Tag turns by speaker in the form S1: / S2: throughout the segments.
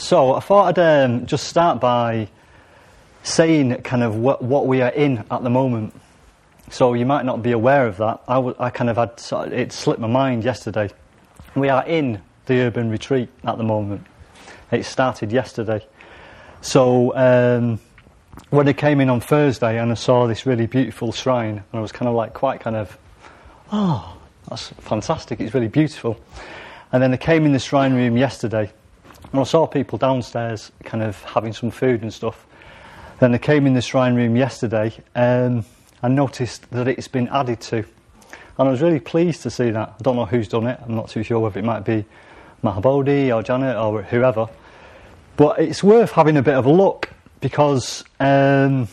S1: so I thought I'd um, just start by saying kind of what, what we are in at the moment. So you might not be aware of that. I, w- I kind of had it slipped my mind yesterday. We are in the urban retreat at the moment. It started yesterday. So um, when I came in on Thursday and I saw this really beautiful shrine, and I was kind of like quite kind of, oh, that's fantastic. It's really beautiful. And then I came in the shrine room yesterday, and I saw people downstairs kind of having some food and stuff. Then I came in the shrine room yesterday. Um, I noticed that it's been added to. And I was really pleased to see that. I don't know who's done it. I'm not too sure whether it might be Mahabodhi or Janet or whoever. But it's worth having a bit of a look because um,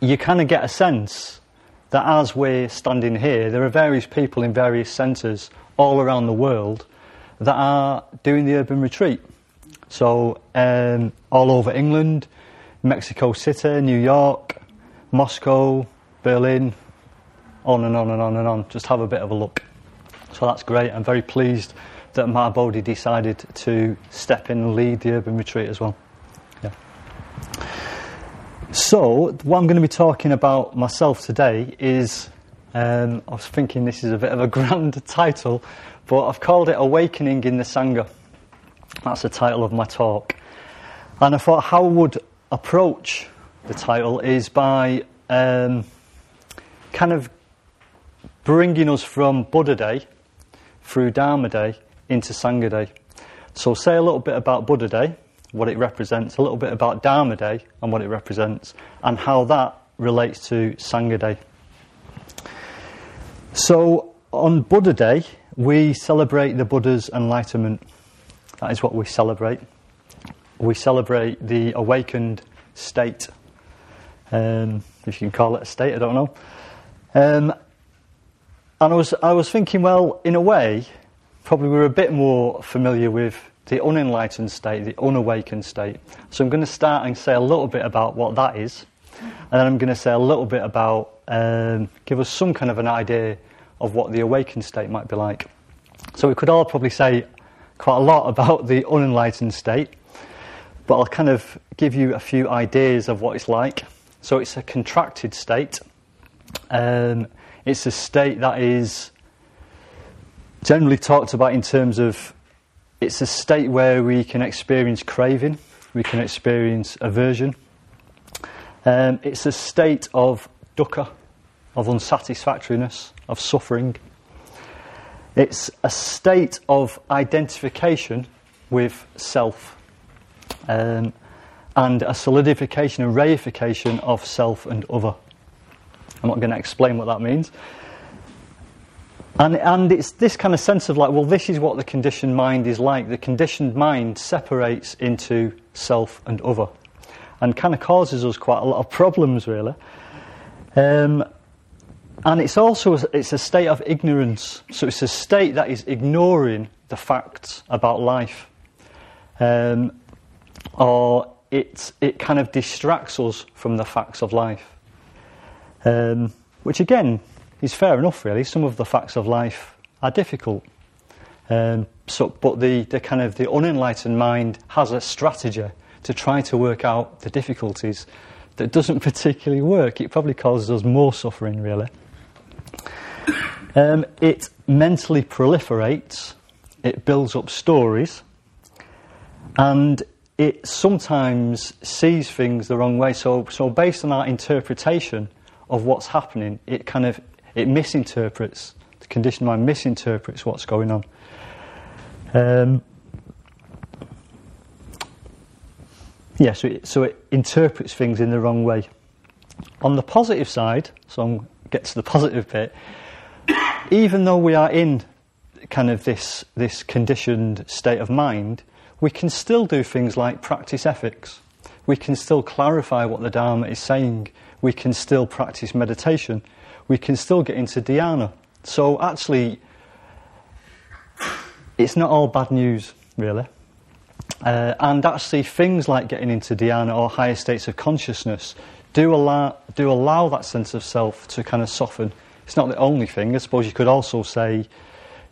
S1: you kind of get a sense that as we're standing here, there are various people in various centres all around the world that are doing the urban retreat. So, um, all over England, Mexico City, New York, Moscow, Berlin, on and on and on and on. Just have a bit of a look. So that's great. I'm very pleased that Mahabodhi decided to step in and lead the urban retreat as well. Yeah. So, what I'm going to be talking about myself today is um, I was thinking this is a bit of a grand title, but I've called it Awakening in the Sangha. That's the title of my talk. And I thought how would approach the title is by um, kind of bringing us from Buddha Day through Dharma Day into Sangha Day. So, say a little bit about Buddha Day, what it represents, a little bit about Dharma Day and what it represents, and how that relates to Sangha Day. So, on Buddha Day, we celebrate the Buddha's enlightenment. That is what we celebrate. We celebrate the awakened state. Um, if you can call it a state, I don't know. Um, and I was, I was thinking, well, in a way, probably we're a bit more familiar with the unenlightened state, the unawakened state. So I'm going to start and say a little bit about what that is, and then I'm going to say a little bit about, um, give us some kind of an idea of what the awakened state might be like. So we could all probably say quite a lot about the unenlightened state, but I'll kind of give you a few ideas of what it's like. So it's a contracted state. Um, it's a state that is generally talked about in terms of it's a state where we can experience craving, we can experience aversion. Um, it's a state of dukkha, of unsatisfactoriness, of suffering. It's a state of identification with self um, and a solidification and reification of self and other. I'm not going to explain what that means. And, and it's this kind of sense of like, well, this is what the conditioned mind is like. The conditioned mind separates into self and other and kind of causes us quite a lot of problems, really. Um, and it's also a, it's a state of ignorance. So it's a state that is ignoring the facts about life. Um, or it, it kind of distracts us from the facts of life. Um, which again is fair enough, really. Some of the facts of life are difficult. Um, so, but the, the kind of the unenlightened mind has a strategy to try to work out the difficulties that doesn't particularly work. It probably causes us more suffering, really. Um, it mentally proliferates, it builds up stories, and it sometimes sees things the wrong way. So, so based on our interpretation of what's happening, it kind of it misinterprets the conditioned mind misinterprets what's going on. Um, yeah, so it, so it interprets things in the wrong way. On the positive side, so I'm get to the positive bit. Even though we are in kind of this this conditioned state of mind, we can still do things like practice ethics. We can still clarify what the Dharma is saying. We can still practice meditation we can still get into dhyana. So actually, it's not all bad news, really. Uh, and actually, things like getting into dhyana or higher states of consciousness do allow, do allow that sense of self to kind of soften. It's not the only thing. I suppose you could also say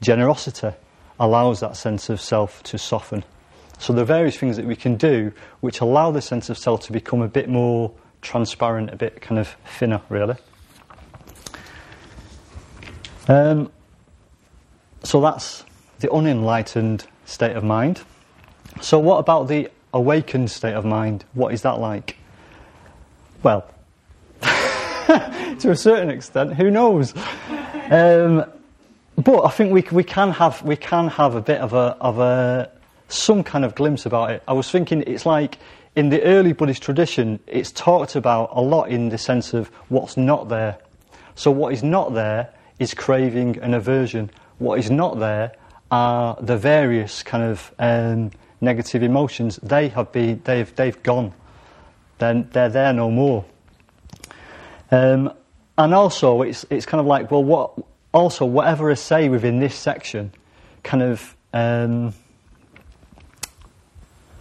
S1: generosity allows that sense of self to soften. So there are various things that we can do which allow the sense of self to become a bit more transparent, a bit kind of thinner, really. Um, so that's the unenlightened state of mind. So, what about the awakened state of mind? What is that like? Well, to a certain extent, who knows? Um, but I think we, we can have we can have a bit of a of a some kind of glimpse about it. I was thinking it's like in the early Buddhist tradition, it's talked about a lot in the sense of what's not there. So what is not there is craving and aversion. What is not there are the various kind of um, negative emotions. They have been they've they've gone. Then they're, they're there no more. Um, and also, it's it's kind of like well, what also whatever I say within this section, kind of. Um,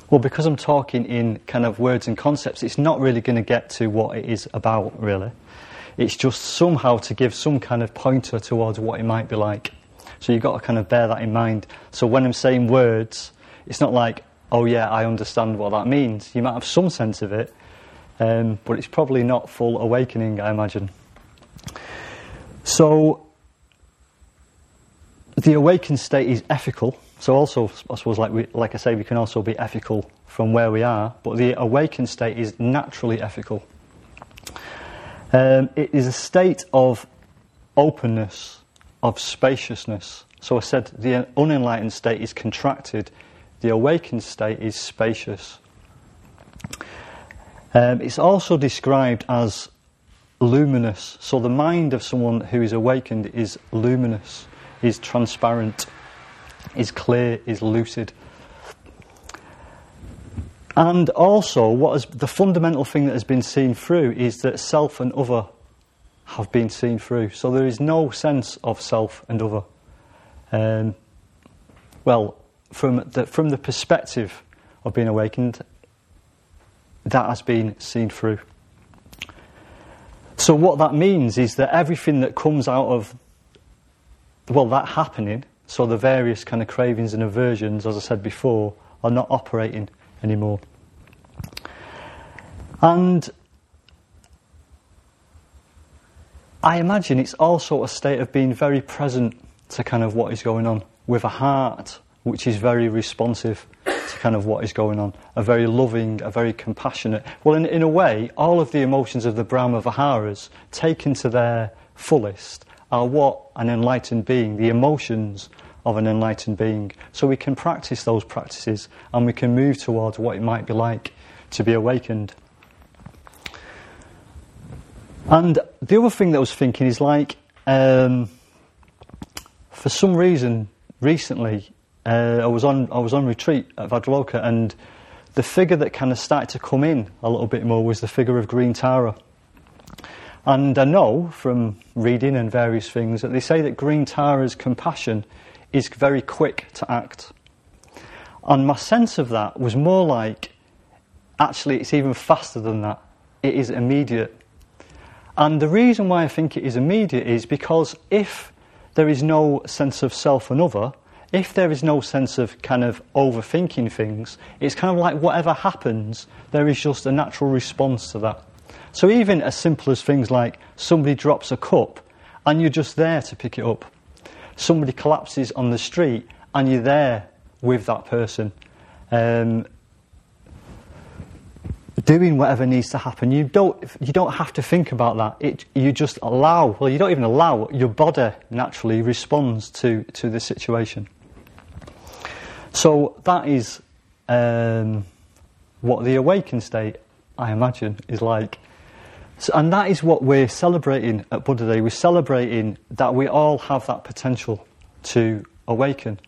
S1: well, because I'm talking in kind of words and concepts, it's not really going to get to what it is about, really. It's just somehow to give some kind of pointer towards what it might be like. So you've got to kind of bear that in mind. So when I'm saying words, it's not like, oh yeah, I understand what that means. You might have some sense of it, um, but it's probably not full awakening, I imagine. So the awakened state is ethical. So also, I suppose, like we, like I say, we can also be ethical from where we are. But the awakened state is naturally ethical. Um, it is a state of openness, of spaciousness. So I said the unenlightened state is contracted, the awakened state is spacious. Um, it's also described as luminous. So the mind of someone who is awakened is luminous, is transparent, is clear, is lucid. And also, what is the fundamental thing that has been seen through is that self and other have been seen through. So there is no sense of self and other. Um, well, from the, from the perspective of being awakened, that has been seen through. So, what that means is that everything that comes out of, well, that happening, so the various kind of cravings and aversions, as I said before, are not operating anymore. And I imagine it's also a state of being very present to kind of what is going on, with a heart which is very responsive to kind of what is going on, a very loving, a very compassionate. Well, in, in a way, all of the emotions of the Brahma Viharas, taken to their fullest, are what an enlightened being, the emotions of an enlightened being. So we can practice those practices and we can move towards what it might be like to be awakened. And the other thing that I was thinking is like, um, for some reason, recently, uh, I was on I was on retreat at Vajraloka, and the figure that kind of started to come in a little bit more was the figure of Green Tara. And I know from reading and various things that they say that Green Tara's compassion is very quick to act. And my sense of that was more like actually, it's even faster than that. It is immediate. And the reason why I think it is immediate is because if there is no sense of self and other, if there is no sense of kind of overthinking things, it's kind of like whatever happens, there is just a natural response to that. So even as simple as things like somebody drops a cup and you're just there to pick it up. Somebody collapses on the street and you're there with that person. Um, doing whatever needs to happen. You don't, you don't have to think about that. It, you just allow, well, you don't even allow, your body naturally responds to, to the situation. So that is um, what the awakened state, I imagine, is like. So, and that is what we're celebrating at Buddha Day. We're celebrating that we all have that potential to awaken.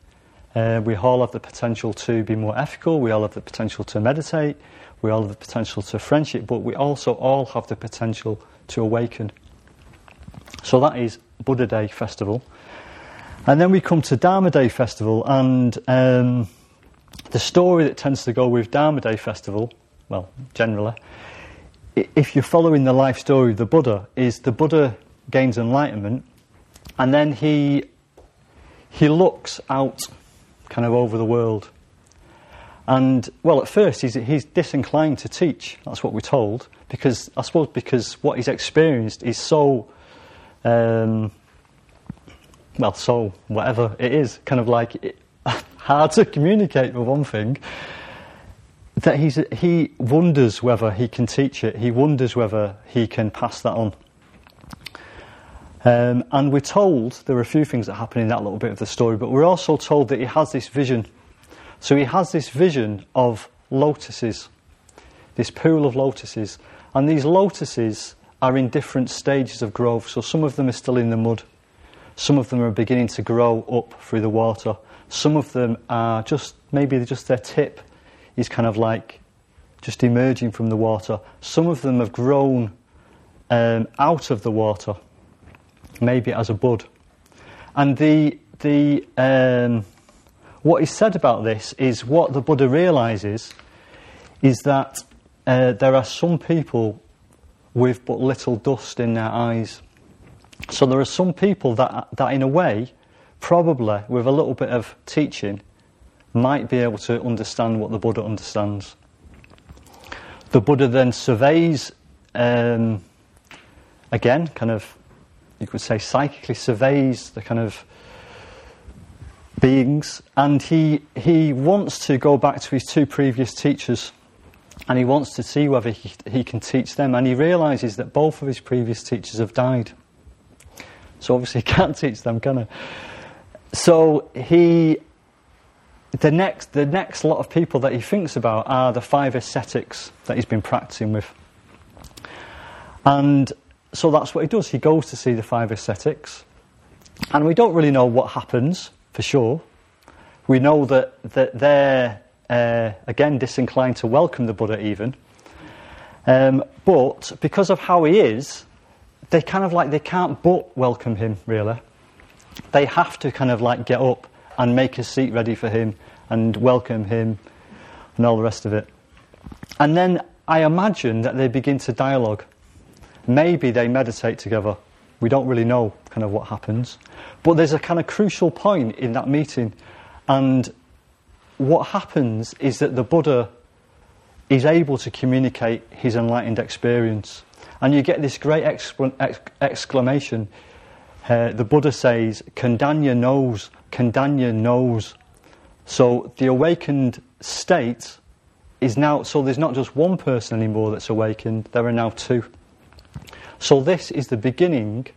S1: Uh, we all have the potential to be more ethical. We all have the potential to meditate. We all have the potential to friendship, but we also all have the potential to awaken. So that is Buddha Day Festival. And then we come to Dharma Day Festival, and um, the story that tends to go with Dharma Day Festival, well, generally, if you're following the life story of the Buddha, is the Buddha gains enlightenment, and then he he looks out kind of over the world. And, well, at first he's, he's disinclined to teach, that's what we're told, because I suppose because what he's experienced is so, um, well, soul, whatever it is, kind of like it, hard to communicate with one thing, that he's, he wonders whether he can teach it, he wonders whether he can pass that on. Um, and we're told there are a few things that happen in that little bit of the story, but we're also told that he has this vision so he has this vision of lotuses, this pool of lotuses. And these lotuses are in different stages of growth. So some of them are still in the mud, some of them are beginning to grow up through the water, some of them are just maybe just their tip is kind of like just emerging from the water. Some of them have grown um, out of the water, maybe as a bud. And the, the, um, what is said about this is what the Buddha realizes is that uh, there are some people with but little dust in their eyes. So there are some people that, that in a way, probably with a little bit of teaching, might be able to understand what the Buddha understands. The Buddha then surveys, um, again, kind of, you could say psychically surveys the kind of beings, and he, he wants to go back to his two previous teachers and he wants to see whether he, he can teach them. And he realizes that both of his previous teachers have died. So obviously, he can't teach them, can he? So he. The next, the next lot of people that he thinks about are the five ascetics that he's been practicing with. And so that's what he does. He goes to see the five ascetics. And we don't really know what happens for sure. We know that, that they're, uh, again, disinclined to welcome the Buddha even. Um, but because of how he is, they kind of like, they can't but welcome him, really. They have to kind of like get up and make a seat ready for him and welcome him and all the rest of it. And then I imagine that they begin to dialogue. Maybe they meditate together. We don't really know kind of what happens. But there's a kind of crucial point in that meeting. And what happens is that the Buddha is able to communicate his enlightened experience. And you get this great exclamation. Uh, the Buddha says, Kondanya knows, Kondanya knows. So the awakened state is now, so there's not just one person anymore that's awakened, there are now two. So this is the beginning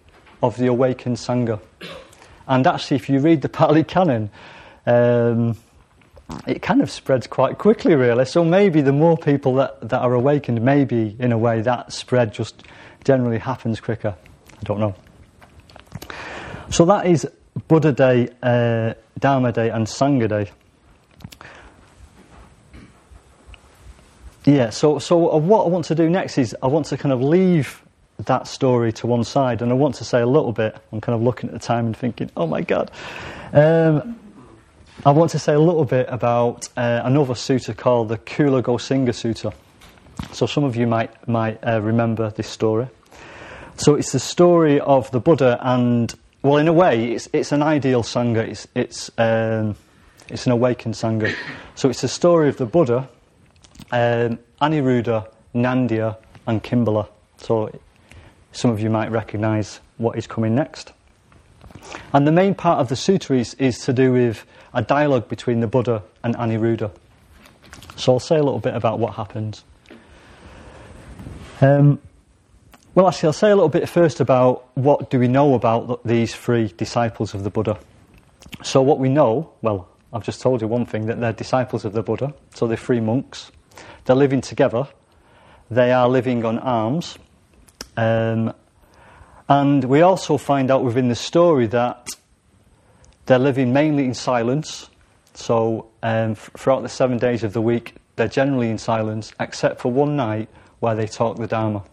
S1: of the awakened Sangha. And actually, if you read the Pali Canon, um, it kind of spreads quite quickly, really. So maybe the more people that, that are awakened, maybe in a way that spread just generally happens quicker. I don't know. So that is Buddha Day, uh, Dharma Day, and Sangha Day. Yeah, so, so what I want to do next is I want to kind of leave that story to one side. And I want to say a little bit, I'm kind of looking at the time and thinking, oh my God. Um, I want to say a little bit about uh, another sutta called the Kula Gosinga Sutta. So some of you might, might uh, remember this story. So it's the story of the Buddha and, well, in a way, it's, it's an ideal Sangha. It's, it's, um, it's an awakened Sangha. So it's the story of the Buddha, um, Aniruddha, Nandiya, and Kimbila. So some of you might recognize what is coming next. And the main part of the sutra is, is to do with a dialogue between the Buddha and Aniruddha. So I'll say a little bit about what happens. Um, well, actually, I'll say a little bit first about what do we know about these three disciples of the Buddha. So what we know, well, I've just told you one thing that they're disciples of the Buddha. So they're three monks. They're living together. They are living on alms. Um, and we also find out within the story that they're living mainly in silence. So um, f- throughout the seven days of the week, they're generally in silence, except for one night where they talk the Dharma.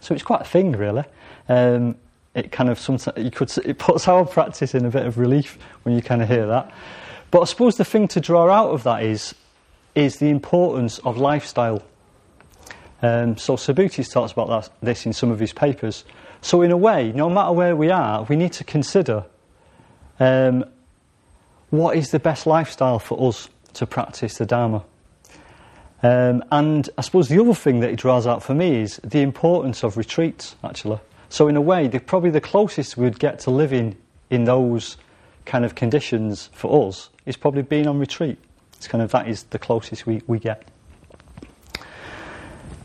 S1: So it's quite a thing, really. Um, it kind of sometimes you could it puts our practice in a bit of relief when you kind of hear that. But I suppose the thing to draw out of that is is the importance of lifestyle. Um, so Subhutis talks about that, this in some of his papers. So in a way, no matter where we are, we need to consider um, what is the best lifestyle for us. to practice the Dharma. Um, and I suppose the other thing that it draws out for me is the importance of retreats, actually. So, in a way, the, probably the closest we'd get to living in those kind of conditions for us is probably being on retreat. It's kind of that is the closest we, we get.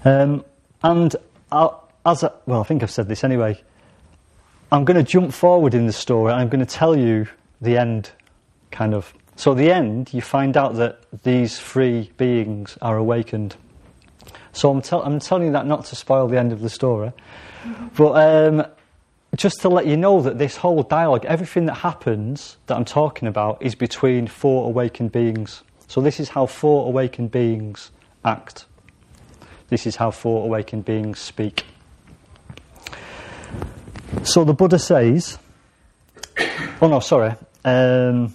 S1: Um, and I'll, as I, well, I think I've said this anyway. I'm going to jump forward in the story. I'm going to tell you the end, kind of. So, the end, you find out that these three beings are awakened. So, I'm, tell, I'm telling you that not to spoil the end of the story, but um, just to let you know that this whole dialogue, everything that happens that I'm talking about, is between four awakened beings. So, this is how four awakened beings act. This is how four awakened beings speak. So, the Buddha says, oh no, sorry. Um,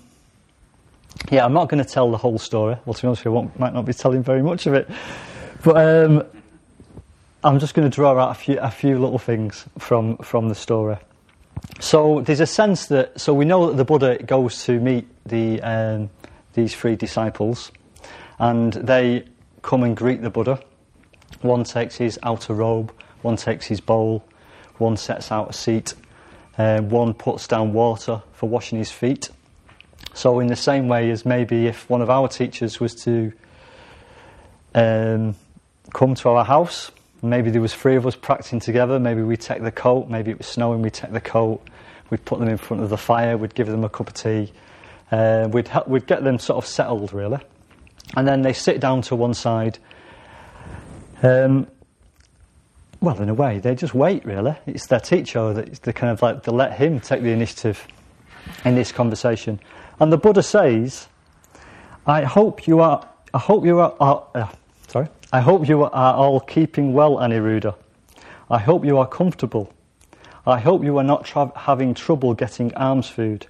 S1: yeah, I'm not going to tell the whole story. Well, to be honest with you, I might not be telling very much of it. But um, I'm just going to draw out a few, a few little things from, from the story. So there's a sense that, so we know that the Buddha goes to meet the, um, these three disciples, and they come and greet the Buddha. One takes his outer robe, one takes his bowl, one sets out a seat, um, one puts down water for washing his feet. So, in the same way as maybe if one of our teachers was to um, come to our house, maybe there was three of us practicing together, maybe we'd take the coat, maybe it was snowing, we'd take the coat, we'd put them in front of the fire, we'd give them a cup of tea, uh, we'd, we'd get them sort of settled really. And then they sit down to one side. Um, well, in a way, they just wait really. It's their teacher that the kind of like, they let him take the initiative in this conversation. And the Buddha says, I hope you are, I hope you are, uh, sorry, I hope you are all keeping well, Aniruddha. I hope you are comfortable. I hope you are not tra- having trouble getting alms food.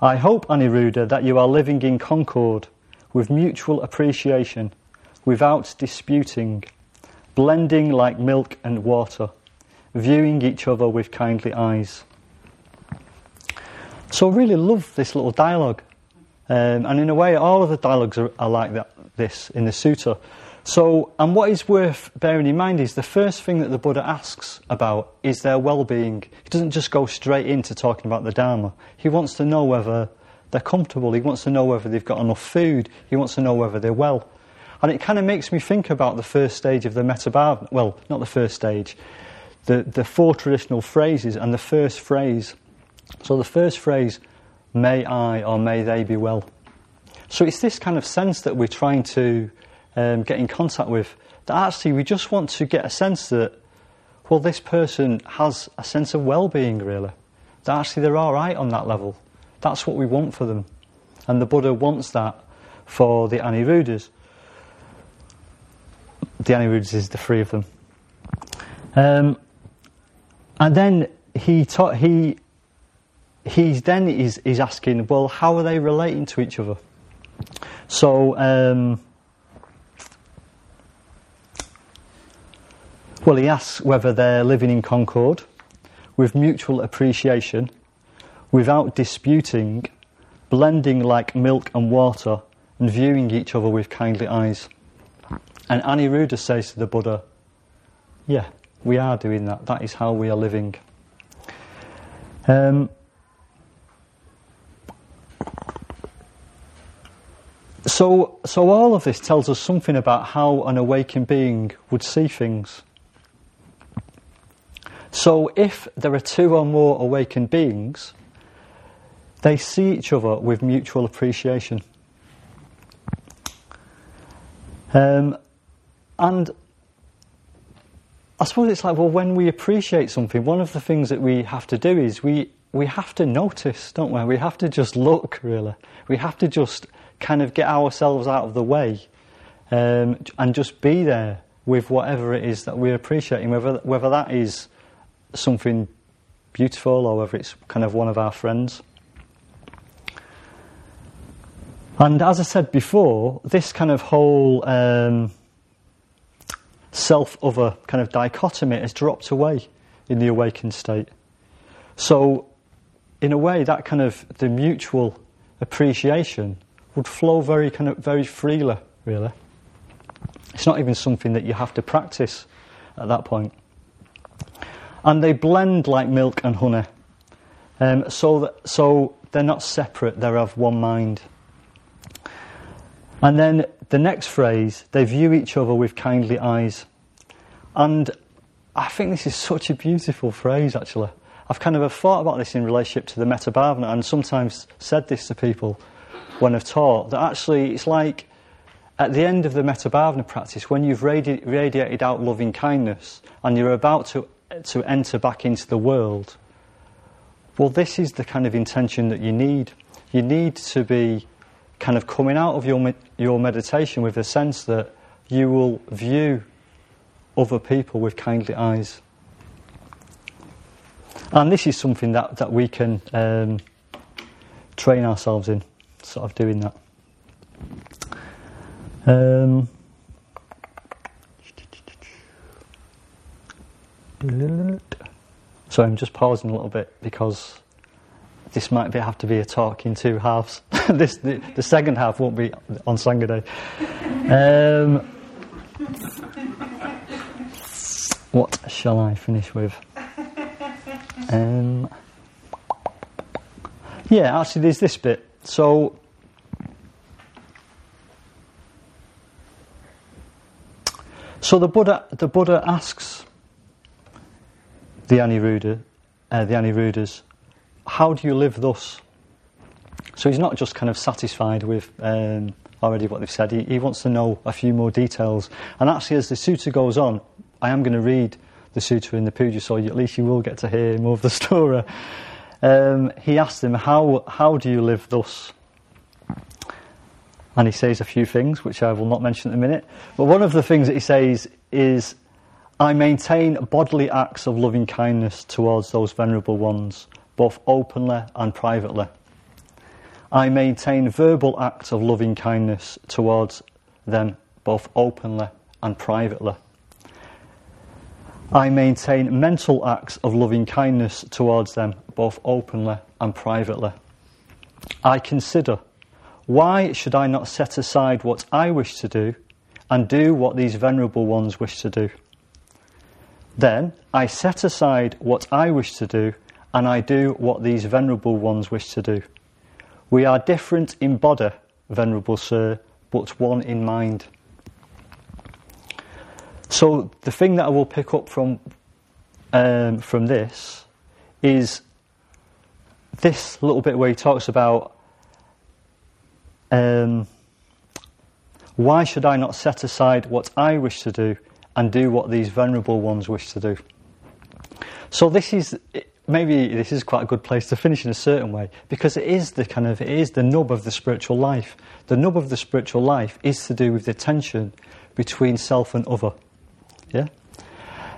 S1: I hope, Aniruddha, that you are living in concord, with mutual appreciation, without disputing, blending like milk and water, viewing each other with kindly eyes. So I really love this little dialogue. Um, and in a way, all of the dialogues are, are like that, this in the sutta. So, and what is worth bearing in mind is the first thing that the Buddha asks about is their well being. He doesn't just go straight into talking about the Dharma. He wants to know whether they're comfortable, he wants to know whether they've got enough food, he wants to know whether they're well. And it kind of makes me think about the first stage of the Metta Bhavana. Well, not the first stage, the, the four traditional phrases and the first phrase so the first phrase, may I or may they be well. So it's this kind of sense that we're trying to um, get in contact with, that actually we just want to get a sense that, well, this person has a sense of well being, really. That actually they're all right on that level. That's what we want for them. And the Buddha wants that for the Aniruddhas. Aniruddhas is the three of them. Um, and then he, taught, he he then is, is asking, well, how are they relating to each other? So, um, well, he asks whether they're living in concord, with mutual appreciation, without disputing, blending like milk and water, and viewing each other with kindly eyes. And Aniruddha says to the Buddha, Yeah, we are doing that. That is how we are living. Um, So, so all of this tells us something about how an awakened being would see things. So, if there are two or more awakened beings, they see each other with mutual appreciation. Um, and I suppose it's like, well, when we appreciate something, one of the things that we have to do is we, we have to notice, don't we? We have to just look, really. We have to just kind of get ourselves out of the way um, and just be there with whatever it is that we're appreciating, whether, whether that is something beautiful or whether it's kind of one of our friends. And as I said before, this kind of whole um, self other kind of dichotomy has dropped away in the awakened state. So, in a way, that kind of the mutual appreciation would flow very kind of very freely, really. It's not even something that you have to practice at that point. And they blend like milk and honey. Um, so, that, so they're not separate, they're of one mind. And then the next phrase, they view each other with kindly eyes. And I think this is such a beautiful phrase, actually. I've kind of thought about this in relationship to the Metta Bhavana and sometimes said this to people when I've taught that actually it's like at the end of the Metta Bhavana practice, when you've radi- radiated out loving kindness and you're about to, to enter back into the world, well, this is the kind of intention that you need. You need to be kind of coming out of your, your meditation with a sense that you will view other people with kindly eyes. And this is something that, that we can um, train ourselves in, sort of doing that. Um, so I'm just pausing a little bit because this might be, have to be a talk in two halves. this the, the, second half won't be on Sangha Day. Um, what shall I finish with? Um, yeah, actually, there's this bit. So, so the Buddha, the Buddha asks the Aniruddha, uh, the Aniruddhas, how do you live thus? So he's not just kind of satisfied with um, already what they've said. He, he, wants to know a few more details. And actually, as the sutta goes on, I am going to read the sutta in the puja, so at least you will get to hear more of the story. Um, he asks them, how, how do you live thus? And he says a few things, which I will not mention in a minute. But one of the things that he says is, I maintain bodily acts of loving kindness towards those venerable ones both openly and privately. I maintain verbal acts of loving kindness towards them both openly and privately. I maintain mental acts of loving kindness towards them both openly and privately. I consider why should I not set aside what I wish to do and do what these venerable ones wish to do? Then I set aside what I wish to do and I do what these venerable ones wish to do. We are different in body, venerable sir, but one in mind. So the thing that I will pick up from um, from this is this little bit where he talks about um, why should I not set aside what I wish to do and do what these venerable ones wish to do. So this is maybe this is quite a good place to finish in a certain way because it is the kind of it is the nub of the spiritual life. The nub of the spiritual life is to do with the tension between self and other. Yeah,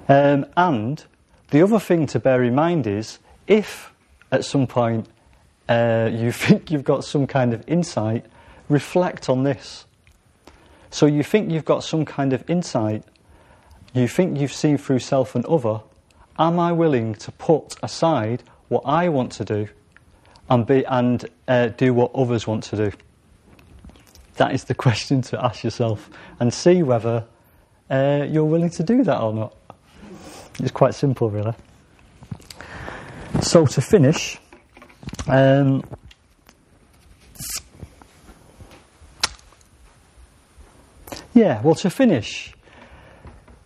S1: um, and the other thing to bear in mind is if at some point uh, you think you've got some kind of insight, reflect on this. So you think you've got some kind of insight, you think you've seen through self and other am I willing to put aside what I want to do and, be, and uh, do what others want to do? That is the question to ask yourself and see whether uh, you're willing to do that or not. It's quite simple, really. So, to finish, um, yeah, well, to finish,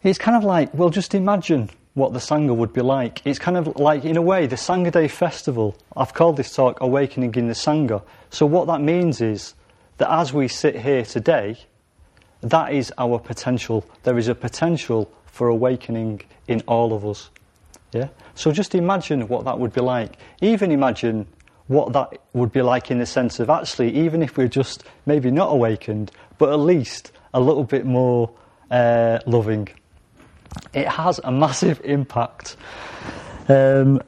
S1: it's kind of like, well, just imagine what the Sangha would be like. It's kind of like, in a way, the Sangha Day Festival. I've called this talk Awakening in the Sangha. So, what that means is that as we sit here today, that is our potential. There is a potential for awakening in all of us. Yeah? So, just imagine what that would be like. Even imagine what that would be like in the sense of actually, even if we're just maybe not awakened, but at least a little bit more uh, loving it has a massive impact. Um,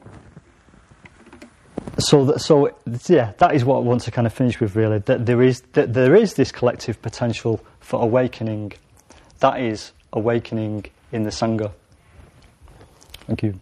S1: so, that, so yeah, that is what I want to kind of finish with. Really, that there is that there is this collective potential for awakening. That is awakening in the sangha. Thank you.